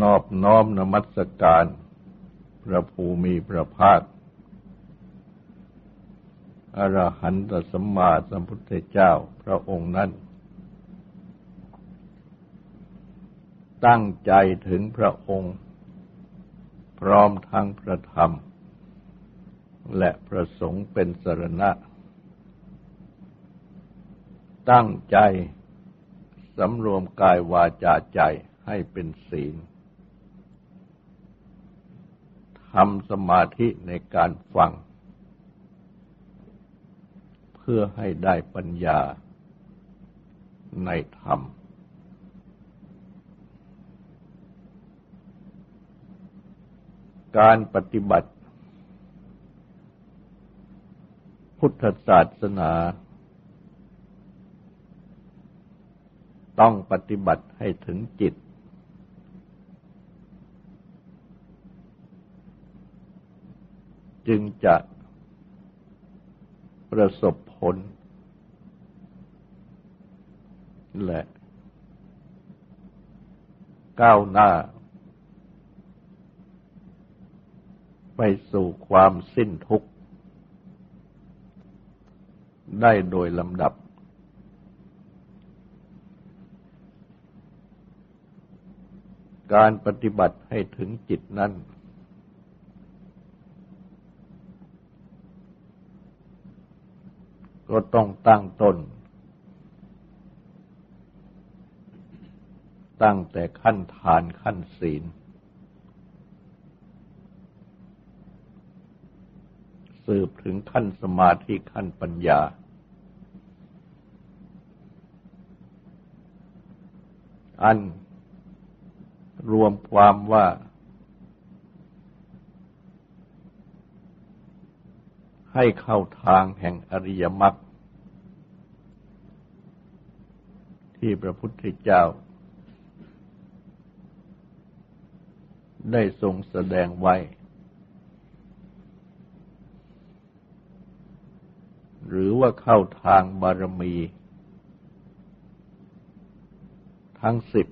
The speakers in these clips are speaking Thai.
นอบน้อมนมัสการ พระภูมิพระภาคอรหันตสัมมาสัมพุทธเจ้าพระองค์นั้น ตั้งใจถึงพระองค์ พร้อมทั้งพระธรรม และพระสงฆ์เป็นสรณะ ตั้งใจสำรวมกายวาจาใจ ให้เป็นศีลทำสมาธิในการฟัง เพื่อให้ได้ปัญญาในธรรม การปฏิบัติ พุทธศาสนา ต้องปฏิบัติให้ถึงจิต จึงจะประสบผล และก้าวหน้า ไปสู่ความสิ้นทุกข์ ได้โดยลำดับ การปฏิบัติให้ถึงจิตนั้น ก็ต้องตั้งต้นตั้งแต่ขั้นฐานขั้นศีล สืบถึงขั้นสมาธิขั้นปัญญา อันรวมความว่า ให้เข้าทางแห่งอริยมรรคที่พระพุทธเจ้า ได้ทรงแสดงไว้ หรือว่าเข้าทางบารมี ทั้งสิบ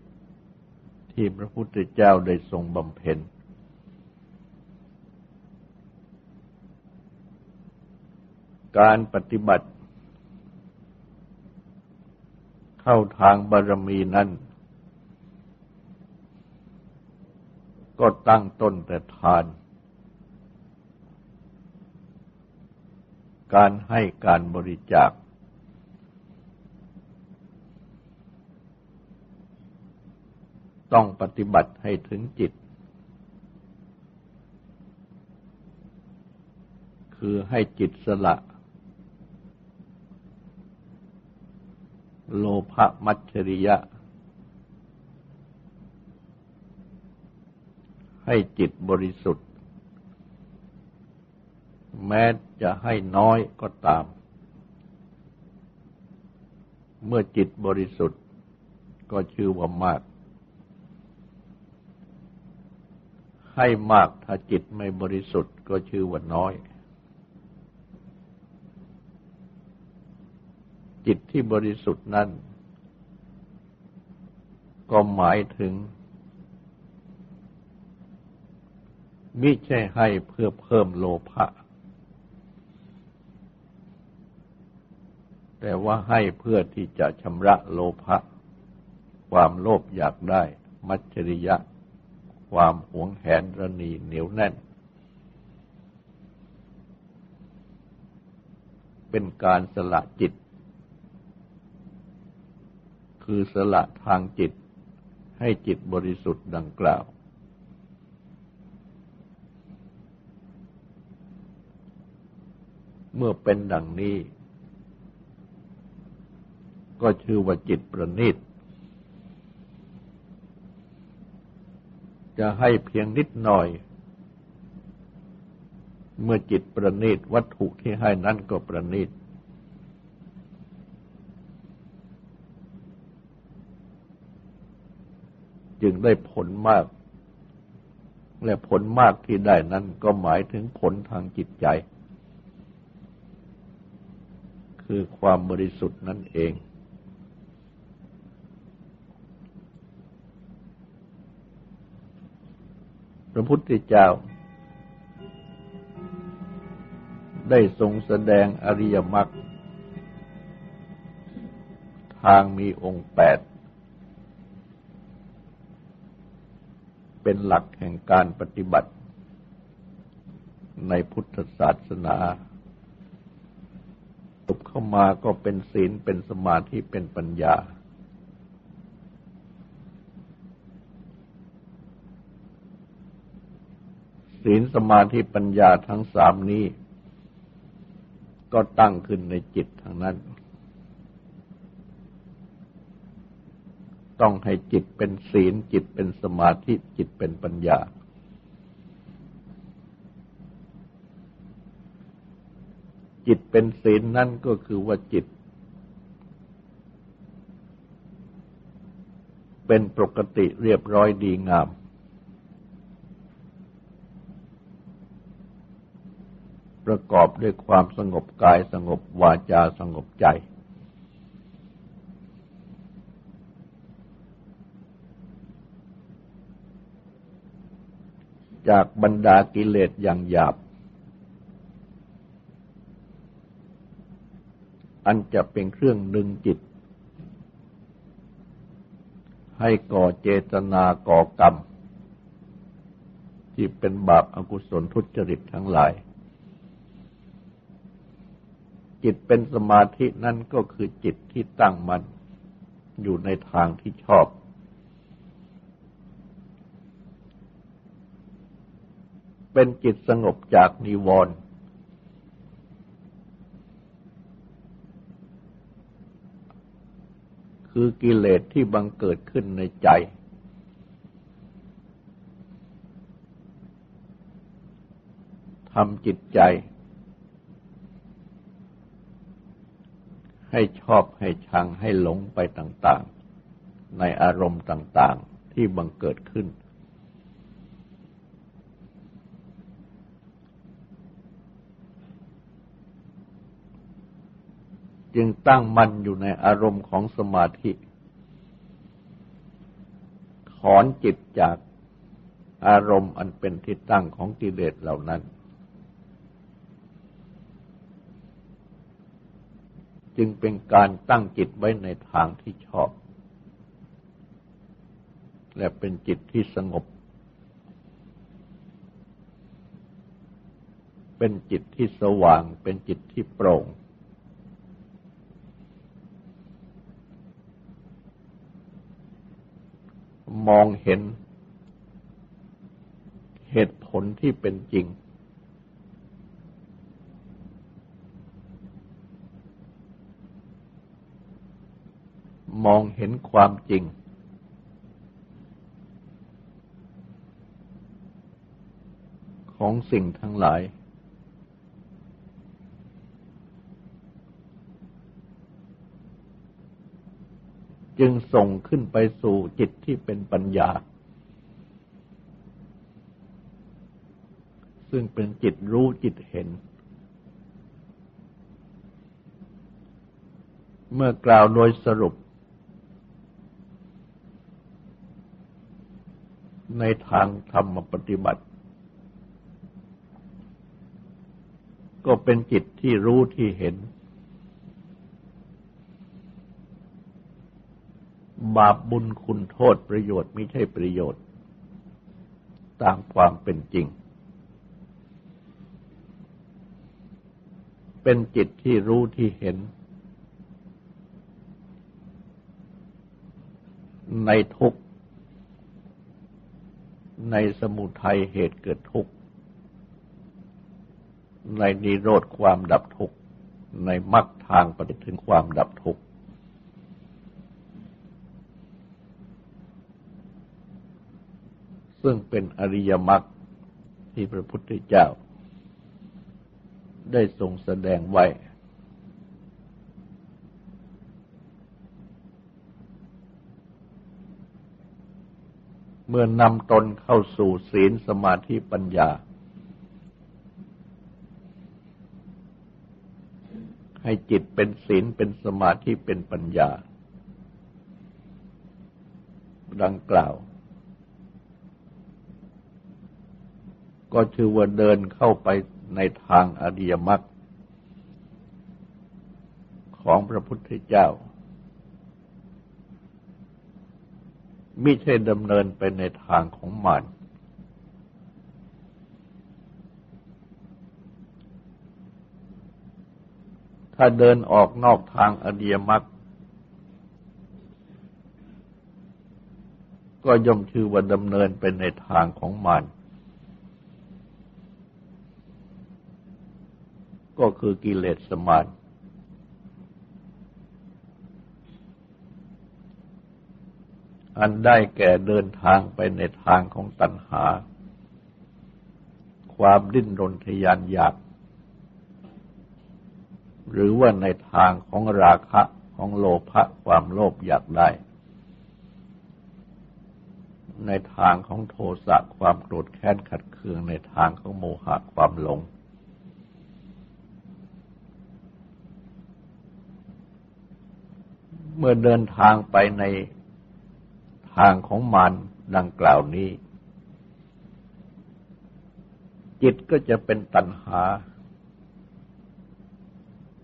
ที่พระพุทธเจ้าได้ทรงบำเพ็ญ การปฏิบัติ เข้าทางบารมีนั้น ก็ตั้งต้นแต่ทาน การให้การบริจาค ต้องปฏิบัติให้ถึงจิตคือให้จิตสละ โลภมัจฉริยะ ให้จิตบริสุทธิ์ แม้จะให้น้อยก็ตาม เมื่อจิตบริสุทธิ์ก็ชื่อว่ามาก ให้มากถ้าจิตไม่บริสุทธิ์ก็ชื่อว่าน้อย จิตที่บริสุทธิ์นั้น ก็หมายถึง มิใช่ให้เพื่อเพิ่มโลภะแต่ว่าให้เพื่อที่จะชำระโลภะความโลภอยากได้ มัจฉริยะ ความหวงแหนระนีเหนียวแน่น เป็นการสละจิต คือสละทางจิตให้จิตบริสุทธิ์ดังกล่าว เมื่อเป็นดังนี้ ก็ชื่อว่าจิตประณีต จะให้เพียงนิดหน่อย เมื่อจิตประณีตวัตถุที่ให้นั้นก็ประณีต จึงได้ผลมาก และผลมากที่ได้นั้นก็หมายถึงผลทางจิตใจ คือความบริสุทธิ์นั่นเอง พระพุทธเจ้า ได้ทรงแสดงอริยมรรคทางมีองค์แปด เป็นหลักแห่งการปฏิบัติในพุทธศาสนาตบเข้ามาก็เป็นศีลเป็นสมาธิเป็นปัญญา ศีลสมาธิปัญญาทั้งสามนี้ ก็ตั้งขึ้นในจิตทางนั้น ต้องให้จิตเป็นศีล จิตเป็นสมาธิจิตเป็นปัญญา จิตเป็นศีลนั่นก็คือว่าจิต เป็นปกติเรียบร้อยดีงาม ประกอบด้วยความสงบกายสงบวาจาสงบใจ จากบรรดากิเลสอย่างหยาบ อันจะเป็นเครื่องดึงจิต ให้ก่อเจตนาก่อกรรม ที่เป็นบาปอากุศลทุจริตทั้งหลาย จิตเป็นสมาธินั่นก็คือจิตที่ตั้งมันอยู่ในทางที่ชอบ เป็นจิตสงบจากนิวรณ์คือกิเลสที่บังเกิดขึ้นในใจ ทำจิตใจ ให้ชอบให้ชังให้หลงไปต่าง ๆ ในอารมณ์ต่าง ๆ ที่บังเกิดขึ้น จึงตั้งมั่นอยู่ในอารมณ์ของสมาธิ ถอนจิตจากอารมณ์อันเป็นที่ตั้งของกิเลสเหล่านั้น จึงเป็นการตั้งจิตไว้ในทางที่ชอบ และเป็นจิตที่สงบ เป็นจิตที่สว่าง เป็นจิตที่โปร่ง มองเห็นเหตุผลที่เป็นจริง มองเห็นความจริง ของสิ่งทั้งหลาย จึงส่งขึ้นไปสู่จิตที่เป็นปัญญา ซึ่งเป็นจิตรู้จิตเห็น เมื่อกล่าวโดยสรุป ในทางธรรมปฏิบัติ ก็เป็นจิตที่รู้ที่เห็น บาปบุญคุณโทษประโยชน์ไม่ใช่ประโยชน์ ตามความเป็นจริง เป็นจิตที่รู้ที่เห็น ในทุกในสมุทัยเหตุเกิดทุกข์ ในนิโรธความดับทุกข์ ในมรรคทางปฏิถึงความดับทุกข์ ส ซึ่งเป็นอริยมรรคที่พระพุทธเจ้า ได้ทรงแสดงไว้ เมื่อนำตนเข้าสู่ศีลสมาธิปัญญา ให้จิตเป็นศีลเป็นสมาธิเป็นปัญญา ดังกล่าว ก็ชื่อว่าเดินเข้าไปในทางอริยมรรคของพระพุทธเจ้า ไม่ใช่ดำเนินไปในทางของมารถ้าเดินออกนอกทางอริยมรรคก็ย่อมชื่อว่าดำเนินไปในทางของมาร ก็คือกิเลสสมานอันได้แก่เดินทางไปในทางของตัณหา ความดิ้นรนทยานอยาก หรือว่าในทางของราคะของโลภะความโลภอยากได้ ในทางของโทสะความโกรธแค้นขัดเคืองในทางของโมหะความหลง เมื่อเดินทางไปในทางของมารดังกล่าวนี้ จิตก็จะเป็นตัณหา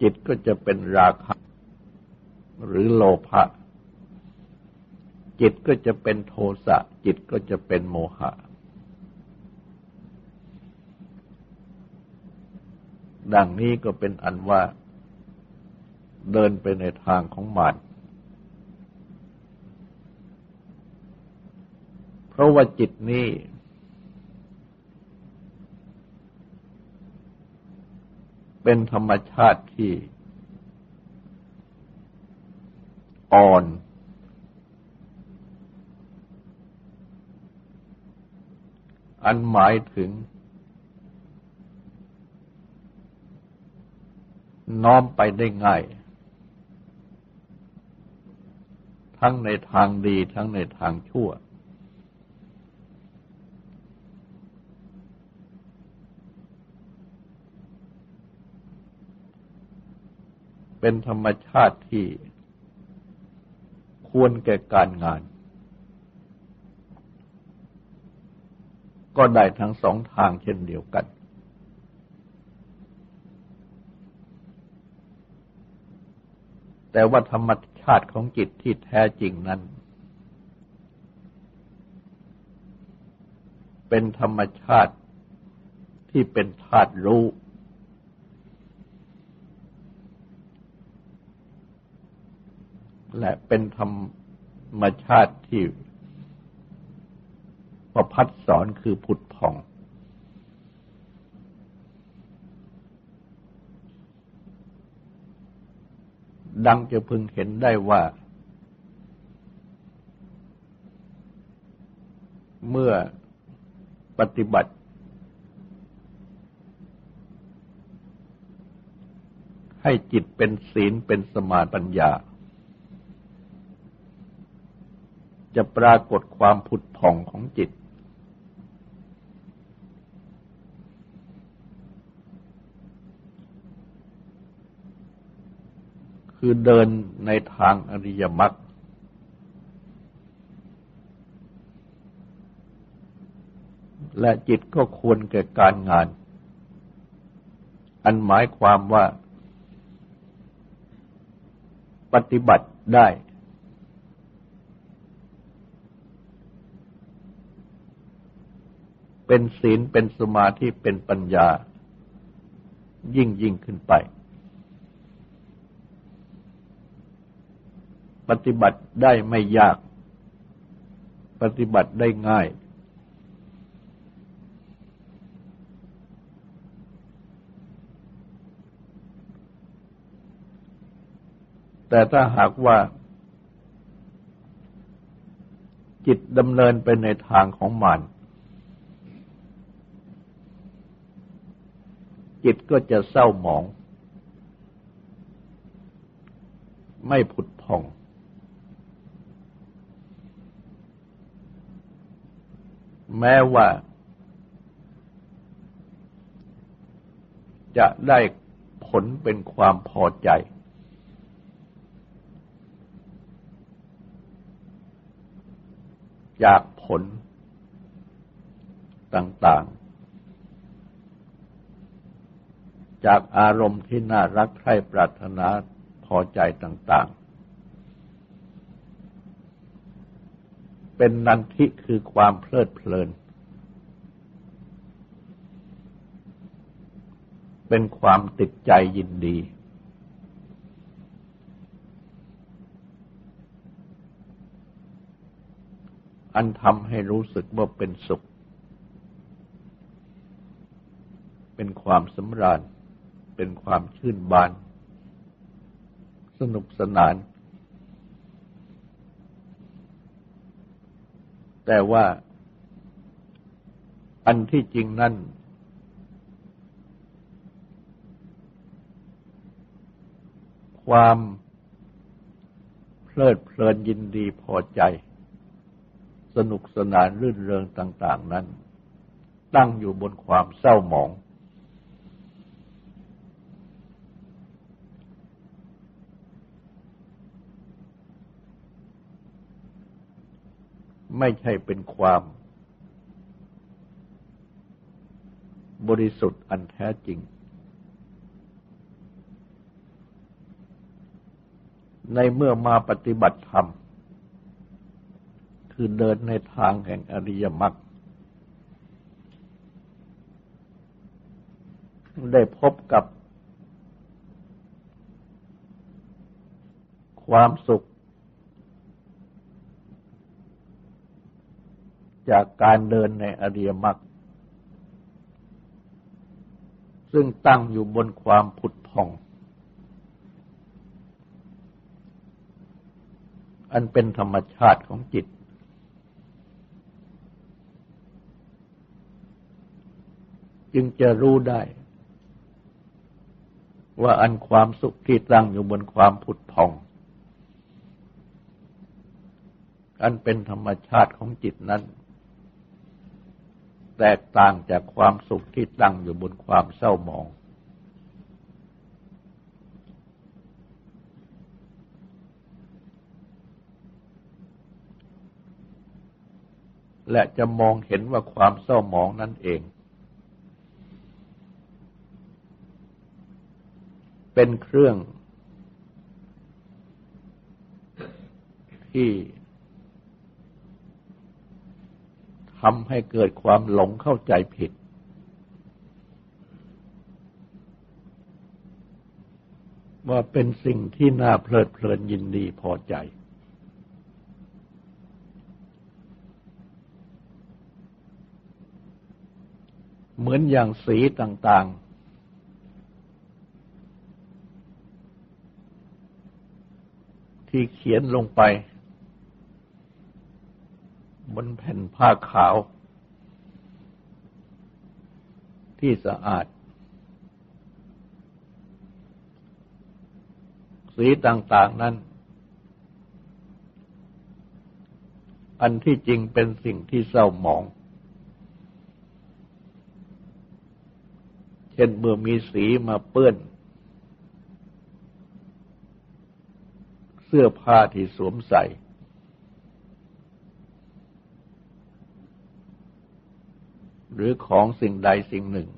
จิตก็จะเป็นราคะ หรือโลภะจิตก็จะเป็นโทสะ จิตก็จะเป็นโมหะ ดังนี้ก็เป็นอันว่า เดินไปในทางของมารเพ ราะว่าจิตนี้ เป็นธรรมชาติที่ อ่อน อันหมายถึง น้อมไปได้ง่าย ทั้งในทางดีทั้งในทางชั่ว เป็นธรรมชาติที่ควรแก่การงาน ก็ได้ทั้งสองทางเช่นเดียวกัน แต่ว่าธรรมชาติของจิตที่แท้จริงนั้น เป็นธรรมชาติที่เป็นธาตุรู้ และเป็นธรรมชาติที่ประพัดสอนคือผุดผ่อง ดังจะพึงเห็นได้ว่า เมื่อปฏิบัติ ให้จิตเป็นศีลเป็นสมาปัญญา จะปรากฏความผุดผ่องของจิต คือเดินในทางอริยมรรคและจิตก็ควรแก่การงาน อันหมายความว่า ปฏิบัติได้ เป็นศีลเป็นสมาธิเป็นปัญญา ยิ่งยิ่งขึ้นไป ปฏิบัติได้ไม่ยาก ปฏิบัติได้ง่าย แต่ถ้าหากว่า จิตดำเนินไปในทางของมัน จิตก็จะเศร้าหมอง ไม่ผุดผ่อง แม้ว่า จะได้ผลเป็นความพอใจ จากผลต่าง ๆ จากอารมณ์ที่น่ารักใคร่ปรารถนาพอใจต่าง ๆ เป็นนันทิคือความเพลิดเพลิน เป็นความติดใจยินดี อันทำให้รู้สึกว่าเป็นสุข เป็นความสำราญ เป็นความชื่นบาน สนุกสนาน แต่ว่าอันที่จริงนั่น ความเพลิดเพลินยินดีพอใจ สนุกสนานรื่นเริงต่าง ๆ นั้น ตั้งอยู่บนความเศร้าหมอง ไม่ใช่เป็นความ บริสุทธิ์อันแท้จริง ในเมื่อมาปฏิบัติธรรม คือเดินในทางแห่งอริยมรรคได้พบกับความสุข จากการเดินในอริยมรรคซึ่งตั้งอยู่บนความผุดผ่อง อันเป็นธรรมชาติของจิต จึงจะรู้ได้ ว่าอันความสุขที่ตั้งอยู่บนความผุดผ่อง อันเป็นธรรมชาติของจิตนั้น แตกต่างจากความสุขที่ตั้งอยู่บนความเศร้าหมอง และจะมองเห็นว่าความเศร้าหมองนั่นเอง เป็นเครื่องที่ ทำให้เกิดความหลงเข้าใจผิด ว่าเป็นสิ่งที่น่าเพลิดเพลินยินดีพอใจ เหมือนอย่างสีต่างๆ ที่เขียนลงไป บนแผ่นผ้าขาว ที่สะอาด สีต่าง ๆนั้น อันที่จริงเป็นสิ่งที่เศร้าหมอง เช่นเมื่อมีสีมาเปื้อน เสื้อผ้าที่สวมใส่ หรือของสิ่งใดสิ่งหนึ่ง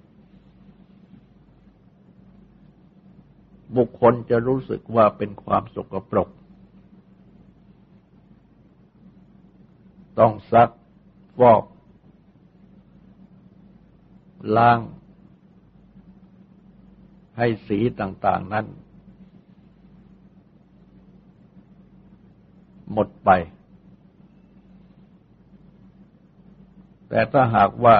บุคคลจะรู้สึกว่าเป็นความสกปรก ต้องซักฟอก ล้าง ให้สีต่าง ๆ นั้น หมดไปแต่ถ้าหากว่า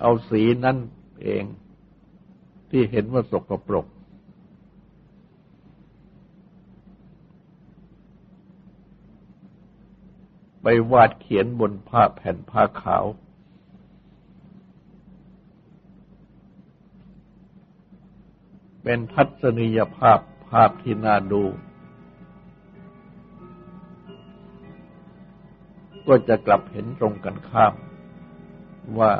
เอาสีนั่นเองที่เห็นว่าสกปรก ไปวาดเขียนบนผ้าแผ่นผ้าขาว เป็นทัศนียภาพภาพที่น่าดูก็จะกลับเห็นตรงกันข้ามว่า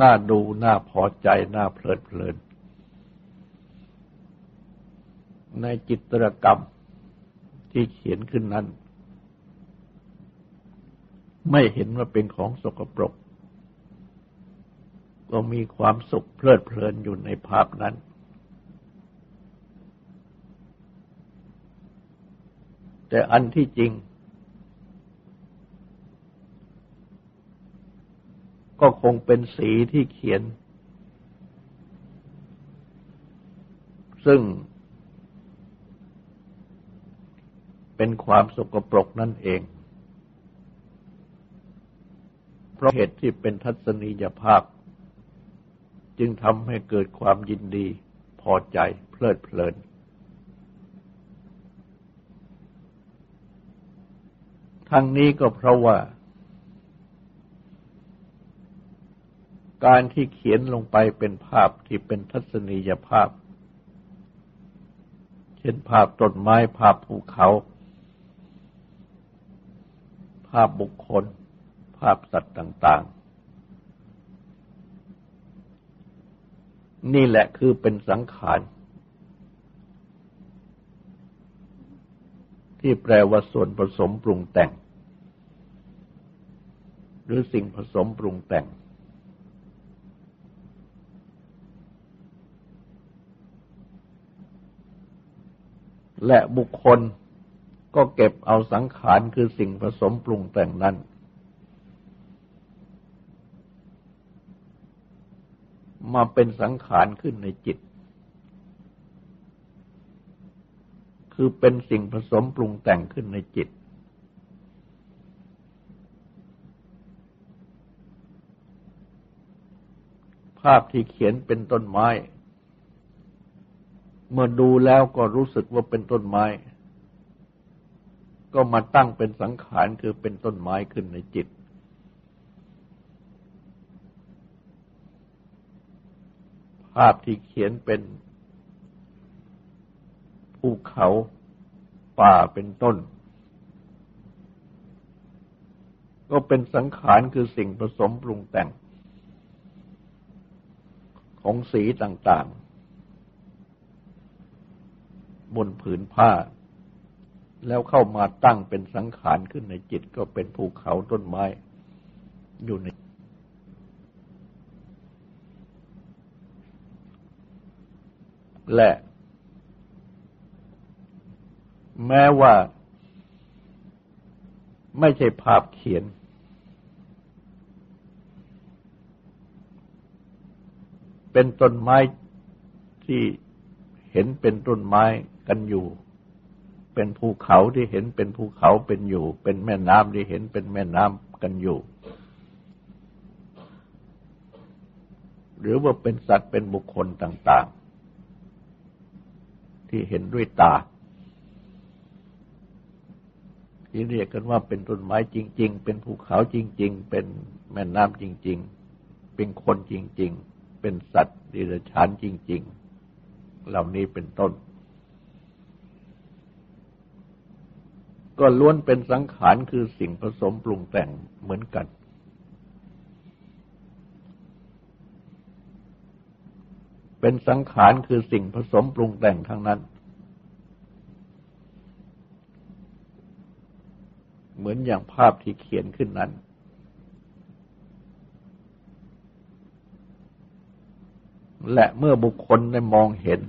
น่าดูน่าพอใจน่าเพลิดเพลิน ในจิตรกรรมที่เขียนขึ้นนั้น ไม่เห็นว่าเป็นของสกปรก ก็มีความสุขเพลิดเพลินอยู่ในภาพนั้น แต่อันที่จริง ก็คงเป็นสีที่เขียน ซึ่ง เป็นความสกปรกนั่นเอง เพราะเหตุที่เป็นทัศนียภาพ จึงทำให้เกิดความยินดี พอใจเพลิดเพลินทั้งนี้ก็เพราะว่า การที่เขียนลงไปเป็นภาพที่เป็นทัศนียภาพ เช่นภาพต้นไม้ภาพภูเขา ภาพบุคคล ภาพสัตว์ต่าง ๆ นี่แหละคือเป็นสังขารที่แปลว่าส่วนผสมปรุงแต่ง หรือสิ่งผสมปรุงแต่ง และบุคคลก็เก็บเอาสังขารคือสิ่งผสมปรุงแต่งนั้น มาเป็นสังขารขึ้นในจิต คือเป็นสิ่งผสมปรุงแต่งขึ้นในจิต ภาพที่เขียนเป็นต้นไม้ เมื่อดูแล้วก็รู้สึกว่าเป็นต้นไม้ ก็มาตั้งเป็นสังขารคือเป็นต้นไม้ขึ้นในจิต ภาพที่เขียนเป็นภูเขาป่าเป็นต้น ก็เป็นสังขารคือสิ่งผสมปรุงแต่ง ของสีต่างๆ บนผืนผ้า แล้วเข้ามาตั้งเป็นสังขารขึ้นในจิตก็เป็นภูเขาต้นไม้อยู่ใน และ แม้ว่าไม่ใช่ภาพเขียน เป็นต้นไม้ที่เห็นเป็นต้นไม้ กันอยู่ เป็นภูเขาที่เห็นเป็นภูเขาเป็นอยู่ เป็นแม่น้ำที่เห็นเป็นแม่น้ำกันอยู่ หรือว่าเป็นสัตว์เป็นบุคคลต่าง ๆ ที่เห็นด้วยตา ที่เรียกกันว่าเป็นต้นไม้จริง ๆ เป็นภูเขาจริง ๆ เป็นแม่น้ำจริง ๆ เป็นคนจริง ๆ เป็นสัตว์ดิรฉานจริง ๆ เหล่านี้เป็นต้น ก็ล้วนเป็นสังขารคือสิ่งผสมปรุงแต่งเหมือนกัน เป็นสังขารคือสิ่งผสมปรุงแต่งทั้งนั้น เหมือนอย่างภาพที่เขียนขึ้นนั้น และเมื่อบุคคลได้มองเห็น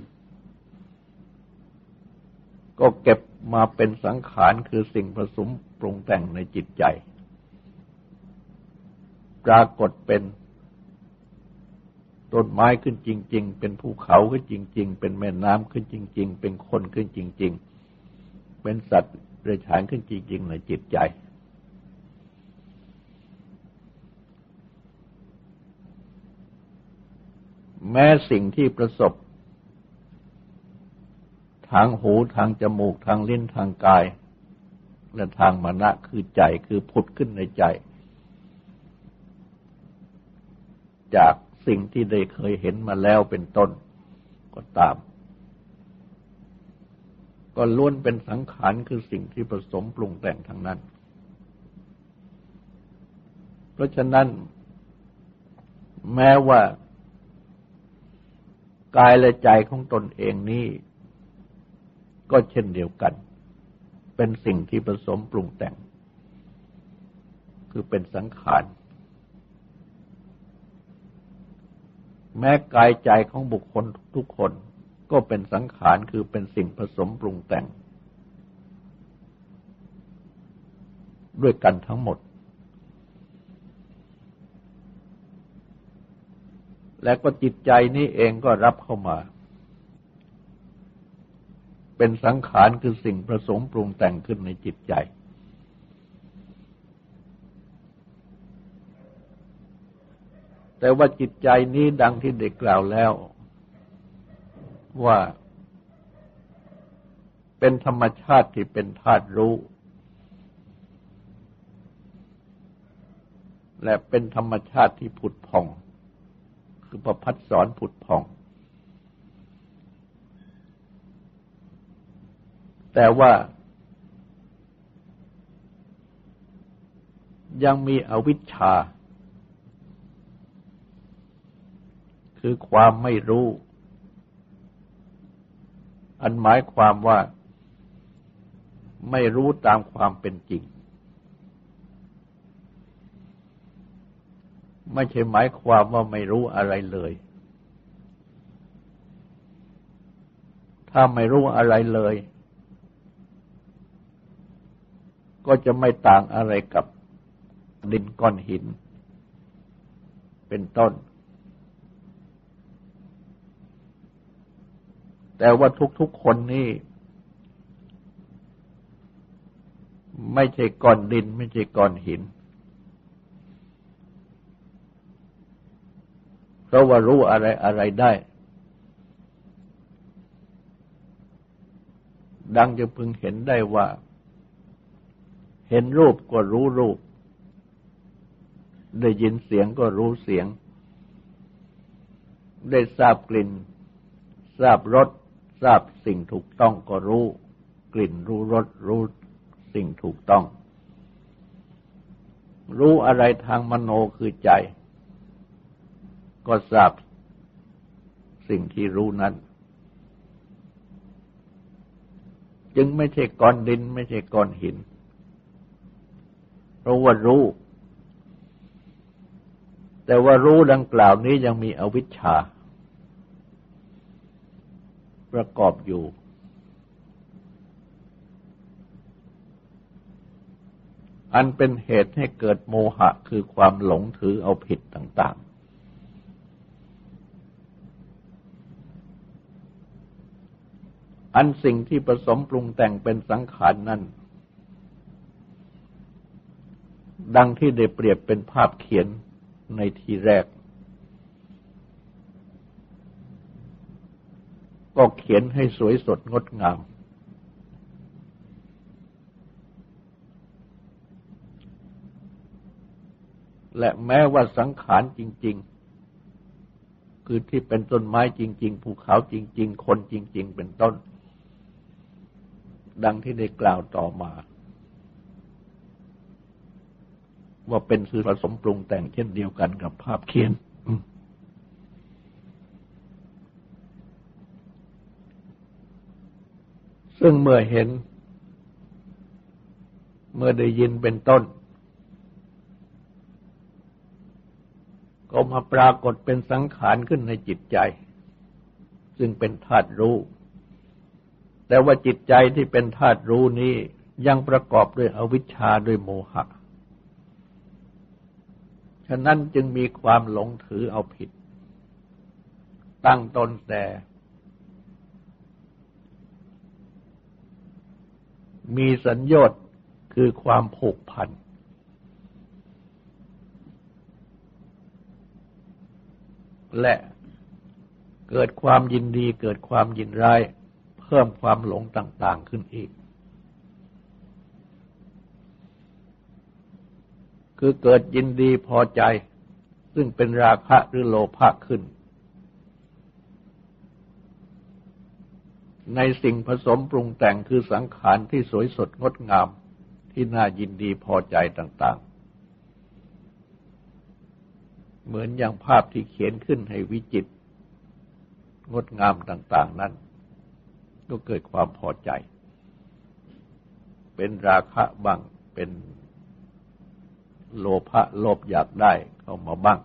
ก็เก็บ มาเป็นสังขารคือสิ่งผสมปรุงแต่งในจิตใจ ปรากฏเป็นต้นไม้ขึ้นจริง ๆ เป็นภูเขาขึ้นจริง ๆ เป็นแม่น้ำขึ้นจริง ๆ เป็นคนขึ้นจริง ๆ เป็นสัตว์เรือยฉานขึ้นจริง ๆ ในจิตใจ แม้สิ่งที่ประสบ ทางหูทางจมูกทางลิ้นทางกาย และทางมณะคือใจคือผุดขึ้นในใจ จากสิ่งที่ได้เคยเห็นมาแล้วเป็นต้นก็ตาม ก็ล้วนเป็นสังขารคือสิ่งที่ผสมปรุงแต่งทั้งนั้น เพราะฉะนั้น แม้ว่ากายและใจของตนเองนี้ ก็เช่นเดียวกัน เป็นสิ่งที่ผสมปรุงแต่ง คือเป็นสังขาร แม้กายใจของบุคคลทุกคนก็เป็นสังขารคือเป็นสิ่งผสมปรุงแต่ง ด้วยกันทั้งหมด และก็จิตใจนี้เองก็รับเข้ามา เป็นสังขารคือสิ่งผสมปรุงแต่งขึ้นในจิตใจ แต่ว่าจิตใจนี้ดังที่เด็กกล่าวแล้ว ว่า เป็นธรรมชาติที่เป็นธาตุรู้ และเป็นธรรมชาติที่ผุดผ่อง คือประพัดสอนผุดผ่อง แต่ว่ายังมีอวิชชา คือความไม่รู้ อันหมายความว่าไม่รู้ตามความเป็นจริง ไม่ใช่หมายความว่าไม่รู้อะไรเลย ถ้าไม่รู้อะไรเลย ก็จะไม่ต่างอะไรกับดินก้อนหิน เป็นต้น แต่ว่าทุกๆคนนี่ ไม่ใช่ก้อนดิน ไม่ใช่ก้อนหิน เพราะว่ารู้อะไรอะไรได้ ดังจะพึงเห็นได้ว่า เห็นรูปก็รู้รูป ได้ยินเสียงก็รู้เสียง ได้ทราบกลิ่น ทราบรส ทราบสิ่งถูกต้องก็รู้ กลิ่นรู้รสรู้สิ่งถูกต้อง รู้อะไรทางมโนคือใจ ก็ทราบสิ่งที่รู้นั้นจึงไม่ใช่ก้อนดิน ไม่ใช่ก้อนหิน เพราะว่ารู้ แต่ว่ารู้ดังกล่าวนี้ยังมีอวิชชา ประกอบอยู่ อันเป็นเหตุให้เกิดโมหะคือความหลงถือเอาผิดต่าง ๆอันสิ่งที่ผสมปรุงแต่งเป็นสังขารนนั้น ดังที่ได้เปรียบเป็นภาพเขียนในทีแรก ก็เขียนให้สวยสดงดงาม และแม้ว่าสังขารจริง ๆ คือที่เป็นต้นไม้จริง ๆ ภูเขาจริง ๆ คนจริง ๆ เป็นต้น ดังที่ได้กล่าวต่อมา ว่าเป็นสื่อผสมปรุงแต่งเช่นเดียวกันกับภาพเขียน ซึ่งเมื่อเห็น เมื่อได้ยินเป็นต้น ก็มาปรากฏเป็นสังขารขึ้นในจิตใจ ซึ่งเป็นธาตุรู้ แต่ว่าจิตใจที่เป็นธาตุรู้นี้ยังประกอบด้วยอวิชชาด้วยโมหะ ฉะนั้นจึงมีความหลงถือเอาผิด ตั้งตนแต่มีสัญญาตคือความผูกพัน และเกิดความยินดีเกิดความยินร้าย เพิ่มความหลงต่าง ๆ ขึ้นอีก คือเกิดยินดีพอใจ ซึ่งเป็นราคะหรือโลภะขึ้น ในสิ่งผสมปรุงแต่งคือสังขารที่สวยสดงดงามที่น่ายินดีพอใจต่าง ๆ เหมือนอย่างภาพที่เขียนขึ้นให้วิจิตงดงามต่าง ๆ นั้น ก็เกิดความพอใจ เป็นราคะบ้างเป็น โลภะโลภอยากได้เข้ามาบ้าง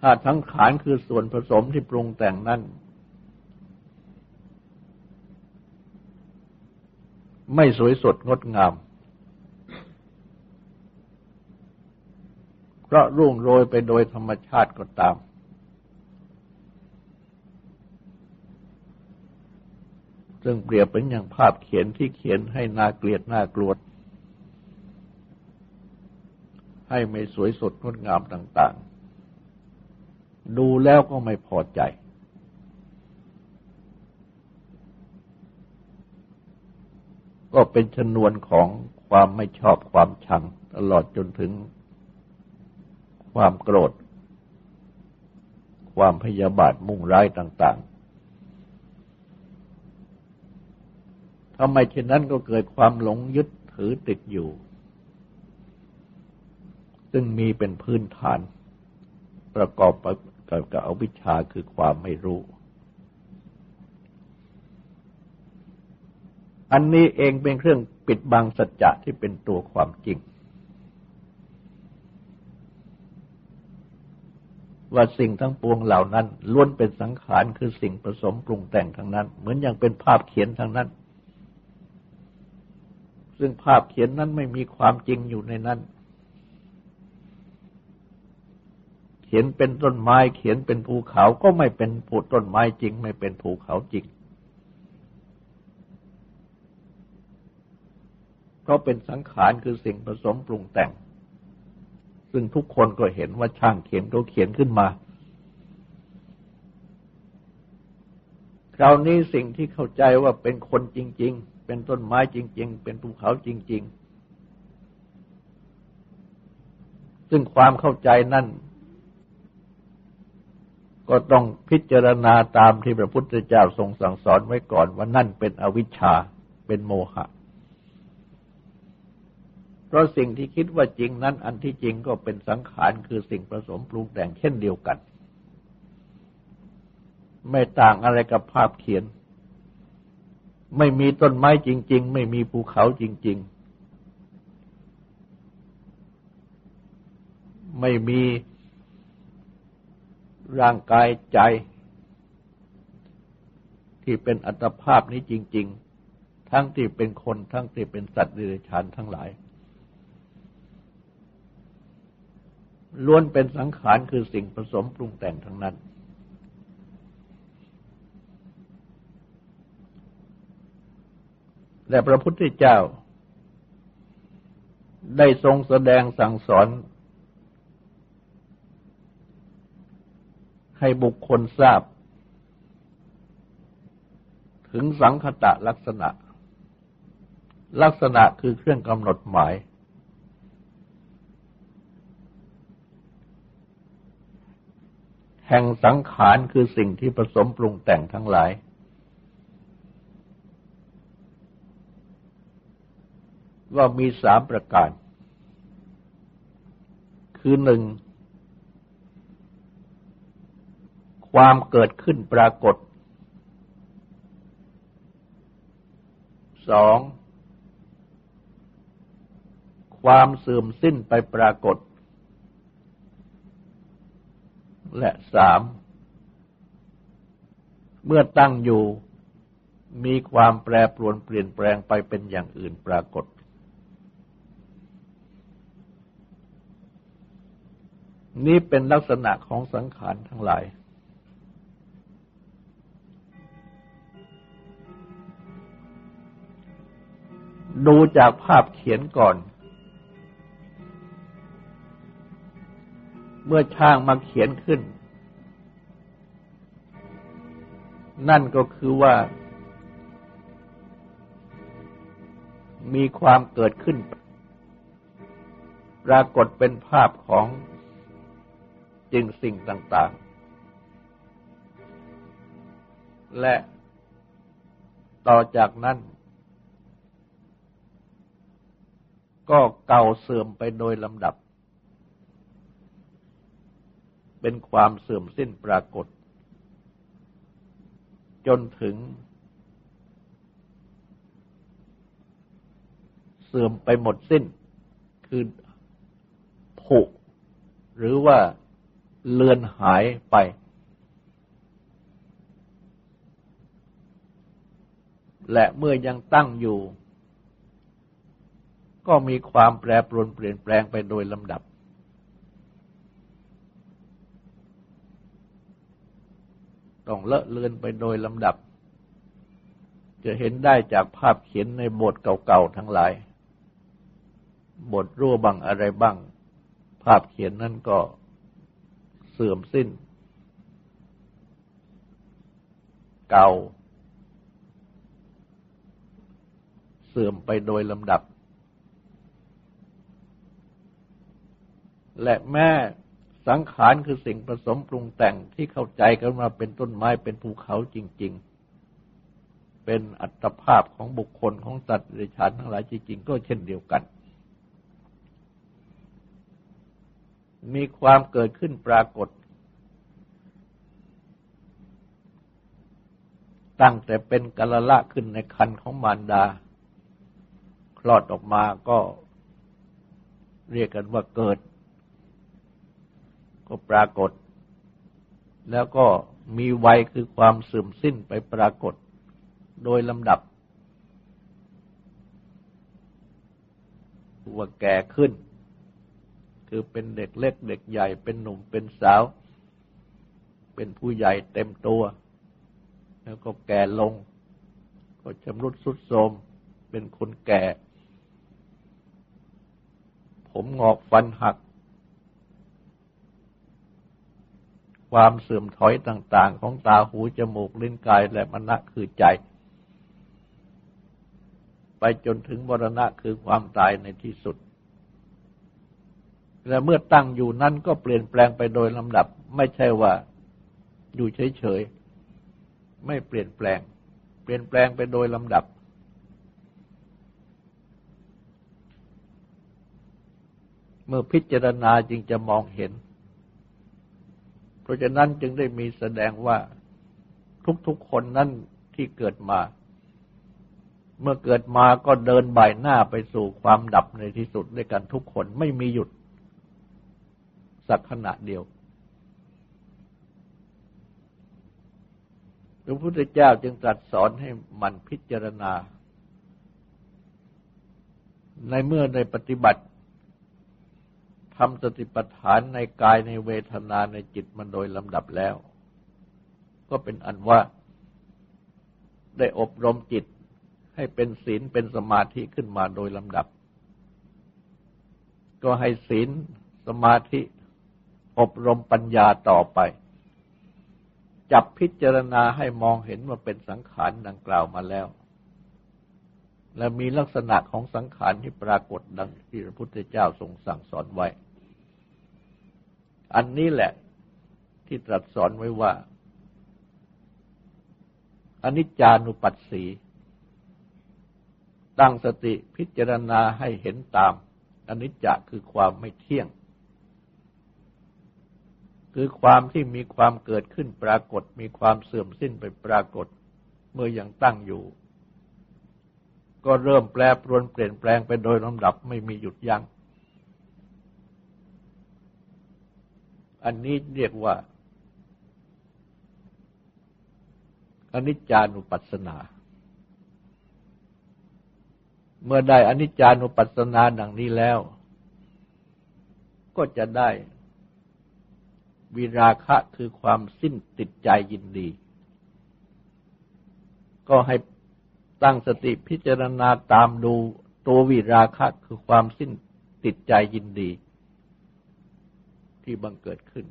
ถ้าทั้งขานคือส่วนผสมที่ปรุงแต่งนั้นไม่สวยสดงดงาม เพราะรุ่งโรยไปโดยธรรมชาติก็ตาม ซึ่งเปรียบเป็นอย่างภาพเขียนที่เขียนให้น่าเกลียดน่ากลัว ให้ไม่สวยสดงดงามต่าง ๆ ดูแล้วก็ไม่พอใจ ก็เป็นชนวนของความไม่ชอบความชัง ตลอดจนถึงความโกรธ ความพยาบาทมุ่งร้ายต่าง ๆทำไมเช่นนั้นก็เกิดความหลงยึดถือติดอยู่ ซึ่งมีเป็นพื้นฐาน ประกอบกับกับอวิชชาคือความไม่รู้ อันนี้เองเป็นเครื่องปิดบังสัจจะที่เป็นตัวความจริง ว่าสิ่งทั้งปวงเหล่านั้นล้วนเป็นสังขารคือสิ่งผสมปรุงแต่งทั้งนั้น เหมือนอย่างเป็นภาพเขียนทั้งนั้น ซึ่งภาพเขียนนั้นไม่มีความจริงอยู่ในนั้นเขียนเป็นต้นไม้ เขียนเป็นภูเขาก็ไม่เป็นผูต้นไม้จริง ไม่เป็นภูเขาจริง เพราะเป็นสังขารคือสิ่งผสมปรุงแต่ง ซึ่งทุกคนก็เห็นว่าช่างเขียนเขาเขียนขึ้นมา คราวนี้สิ่งที่เข้าใจว่าเป็นคนจริง ๆ เป็นต้นไม้จริง ๆ เป็นภูเขาจริง ๆ ซึ่งความเข้าใจนั่น ก็ต้องพิจารณาตามที่พระพุทธเจ้าทรงสั่งสอนไว้ก่อนว่านั่นเป็นอวิชชาเป็นโมหะ เพราะสิ่งที่คิดว่าจริงนั้น อันที่จริงก็เป็นสังขารคือสิ่งผสมปรุงแต่งเช่นเดียวกัน ไม่ต่างอะไรกับภาพเขียน ไม่มีต้นไม้จริง ๆ ไม่มีภูเขาจริง ๆ ไม่มี ร่างกายใจที่เป็นอัตภาพนี้จริง ๆ ทั้งที่เป็นคนทั้งที่เป็นสัตว์เดรัจฉานทั้งหลาย ล้วนเป็นสังขารคือสิ่งผสมปรุงแต่งทั้งนั้น และพระพุทธเจ้าได้ทรงแสดงสั่งสอน ให้บุคคลทราบ ถึงสังคตะลักษณะ ลักษณะคือเครื่องกำหนดหมาย แห่งสังขารคือสิ่งที่ผสมปรุงแต่งทั้งหลายว่ามีสามประการ คือหนึ่ง ความเกิดขึ้นปรากฏสองความเสื่อมสิ้นไปปรากฏ และสามเมื่อตั้งอยู่มีความแปรปรวนเปลี่ยนแปลงไปเป็นอย่างอื่นปรากฏ นี้เป็นลักษณะของสังขารทั้งหลาย ดูจากภาพเขียนก่อน เมื่อช่างมาเขียนขึ้น นั่นก็คือว่า มีความเกิดขึ้น ปรากฏเป็นภาพของจริงสิ่งต่าง ๆ และต่อจากนั้น ก็เก่าเสื่อมไปโดยลำดับ เป็นความเสื่อมสิ้นปรากฏ จนถึง เสื่อมไปหมดสิ้น คือผุหรือว่าเลือนหายไป และเมื่อยังตั้งอยู่ ก็มีความแปรปรวนเปลี่ยนแปลงไปโดยลำดับ ต้องเลอะเลือนไปโดยลำดับ จะเห็นได้จากภาพเขียนในบทเก่าๆทั้งหลาย บทรั่วบังอะไรบ้าง ภาพเขียนนั่นก็เสื่อมสิ้น เก่า เสื่อมไปโดยลำดับ และแม่สังขารคือสิ่งผสมปรุงแต่งที่เข้าใจกันมาเป็นต้นไม้เป็นภูเขาจริง ๆ เป็นอัตภาพของบุคคลของสัตว์เดรันทั้งหลายจริง ๆ ก็เช่นเดียวกัน มีความเกิดขึ้นปรากฏ ตั้งแต่เป็นกะละละขึ้นในคันของมารดา คลอดออกมาก็เรียกกันว่าเกิด ก็ปรากฏ แล้วก็มีวัยคือความเสื่อมสิ้นไปปรากฏโดยลำดับว่าแก่ขึ้น คือเป็นเด็กเล็กเด็กใหญ่เป็นหนุ่มเป็นสาว เป็นผู้ใหญ่เต็มตัว แล้วก็แก่ลง ก็ชำรุดสุดโทรมเป็นคนแก่ ผมงอกฟันหัก ความเสื่อมถอยต่างๆ ของตาหูจมูกลิ้นกายและมณะคือใจ ไปจนถึงมรณะคือความตายในที่สุด และเมื่อตั้งอยู่นั้นก็เปลี่ยนแปลงไปโดยลำดับ ไม่ใช่ว่าอยู่เฉยๆ ไม่เปลี่ยนแปลง เปลี่ยนแปลงไปโดยลำดับเมื่อพิจารณาจึงจะมองเห็น ราะฉะนั้นจึงได้มีแสดงว่าทุกๆคนนั้นที่เกิดมา เมื่อเกิดมาก็เดินบ่ายหน้าไปสู่ความดับในที่สุดด้วยกันทุกคนไม่มีหยุด สักขณะเดียวพระพุทธเจ้าจึงตรัสสอนให้มันพิจารณา ในเมื่อในปฏิบัติ ทำสติปัฏฐานในกายในเวทนาในจิตมันโดยลำดับแล้ว ก็เป็นอันว่าได้อบรมจิตให้เป็นศีลเป็นสมาธิขึ้นมาโดยลำดับ ก็ให้ศีลสมาธิอบรมปัญญาต่อไป จับพิจารณาให้มองเห็นว่าเป็นสังขารดังกล่าวมาแล้ว และมีลักษณะของสังขารที่ปรากฏดังที่พระพุทธเจ้าทรงสั่งสอนไว้ อันนี้แหละที่ตรัสสอนไว้ว่าอนิจจานุปัสสี ตั้งสติพิจารณาให้เห็นตามอนิจจคือความไม่เที่ยง คือความที่มีความเกิดขึ้นปรากฏ มีความเสื่อมสิ้นไปปรากฏ เมื่อยังตั้งอยู่ ก็เริ่มแปรปรวนเปลี่ยนแปลงไปโดยลำดับไม่มีหยุดยัง้ง อันนี้เรียกว่าอนิจจานุปัสสนา เมื่อได้อนิจจานุปัสสนาดังนี้แล้ว ก็จะได้วิราคะคือความสิ้นติดใจยินดี ก็ให้ตั้งสติพิจารณาตามดูตัววิราคะคือความสิ้นติดใจยินดี ที่บังเกิดขึ้น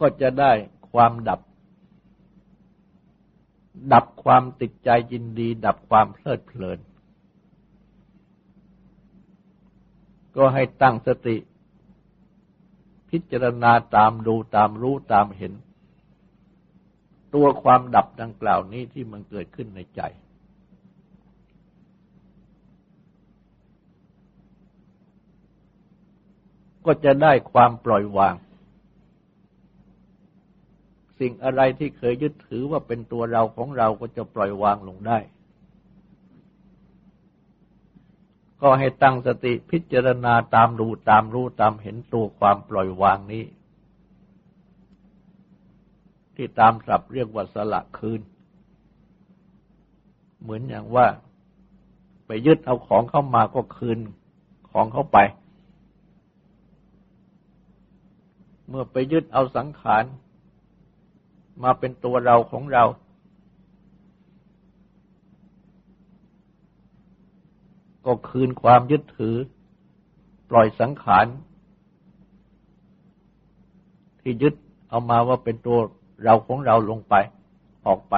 ก็จะได้ความดับ ดับความติดใจยินดี ดับความเพลิดเพลิน ก็ให้ตั้งสติ พิจารณาตามดูตามรู้ตามเห็น ตัวความดับดังกล่าวนี้ที่มันเกิดขึ้นในใจ ก็จะได้ความปล่อยวาง สิ่งอะไรที่เคยยึดถือว่าเป็นตัวเราของเราก็จะปล่อยวางลงได้ ก็ให้ตั้งสติพิจารณาตามรู้ตามรู้ตามเห็นตัวความปล่อยวางนี้ ที่ตามศัพท์เรียกว่าสละคืน เหมือนอย่างว่า ไปยึดเอาของเข้ามาก็คืนของเข้าไป เมื่อไปยึดเอาสังขาร มาเป็นตัวเราของเรา ก็คืนความยึดถือ ปล่อยสังขาร ที่ยึดเอามาว่าเป็นตัวเราของเราลงไปออกไป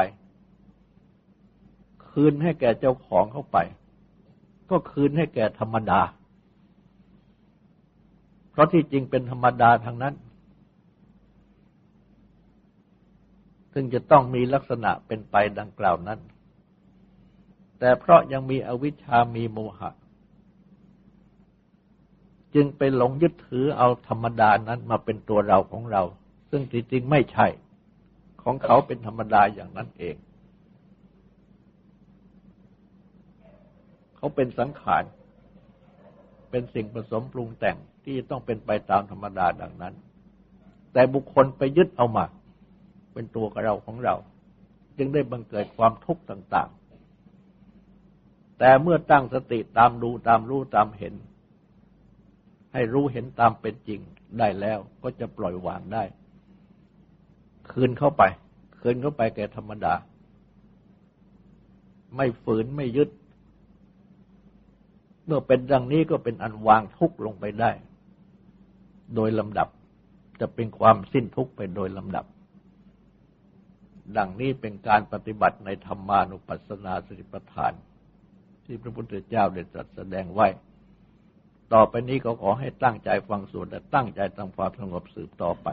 คืนให้แก่เจ้าของเข้าไป ก็คืนให้แก่ธรรมดา เพราะที่จริงเป็นธรรมดาทางนั้น ซึ่งจะต้องมีลักษณะเป็นไปดังกล่าวนั้น แต่เพราะยังมีอวิชชามีโมหะ จึงไปหลงยึดถือเอาธรรมดานั้นมาเป็นตัวเราของเรา ซึ่งจริงๆไม่ใช่ ของเขาเป็นธรรมดาอย่างนั้นเอง เขาเป็นสังขาร เป็นสิ่งผสมปรุงแต่งที่ต้องเป็นไปตามธรรมดาดังนั้น แต่บุคคลไปยึดเอามา เป็นตัวเราของเรา จึงได้บังเกิดความทุกข์ต่าง ๆ แต่เมื่อตั้งสติตามดูตามรู้ตามเห็น ให้รู้เห็นตามเป็นจริงได้แล้วก็จะปล่อยวางได้ คืนเข้าไป คืนเข้าไปแก่ธรรมดา ไม่ฝืนไม่ยึด เมื่อเป็นดังนี้ก็เป็นอันวางทุกข์ลงไปได้ โดยลำดับจะเป็นความสิ้นทุกข์ไปโดยลำดับ ดังนี้เป็นการปฏิบัติในธรรมานุปัสสนาสติปัฏฐาน ที่พระพุทธเจ้าได้ตรัสแสดงไว้ ต่อไปนี้ก็ขอให้ตั้งใจฟังสวดและตั้งใจทำความสงบสืบต่อไป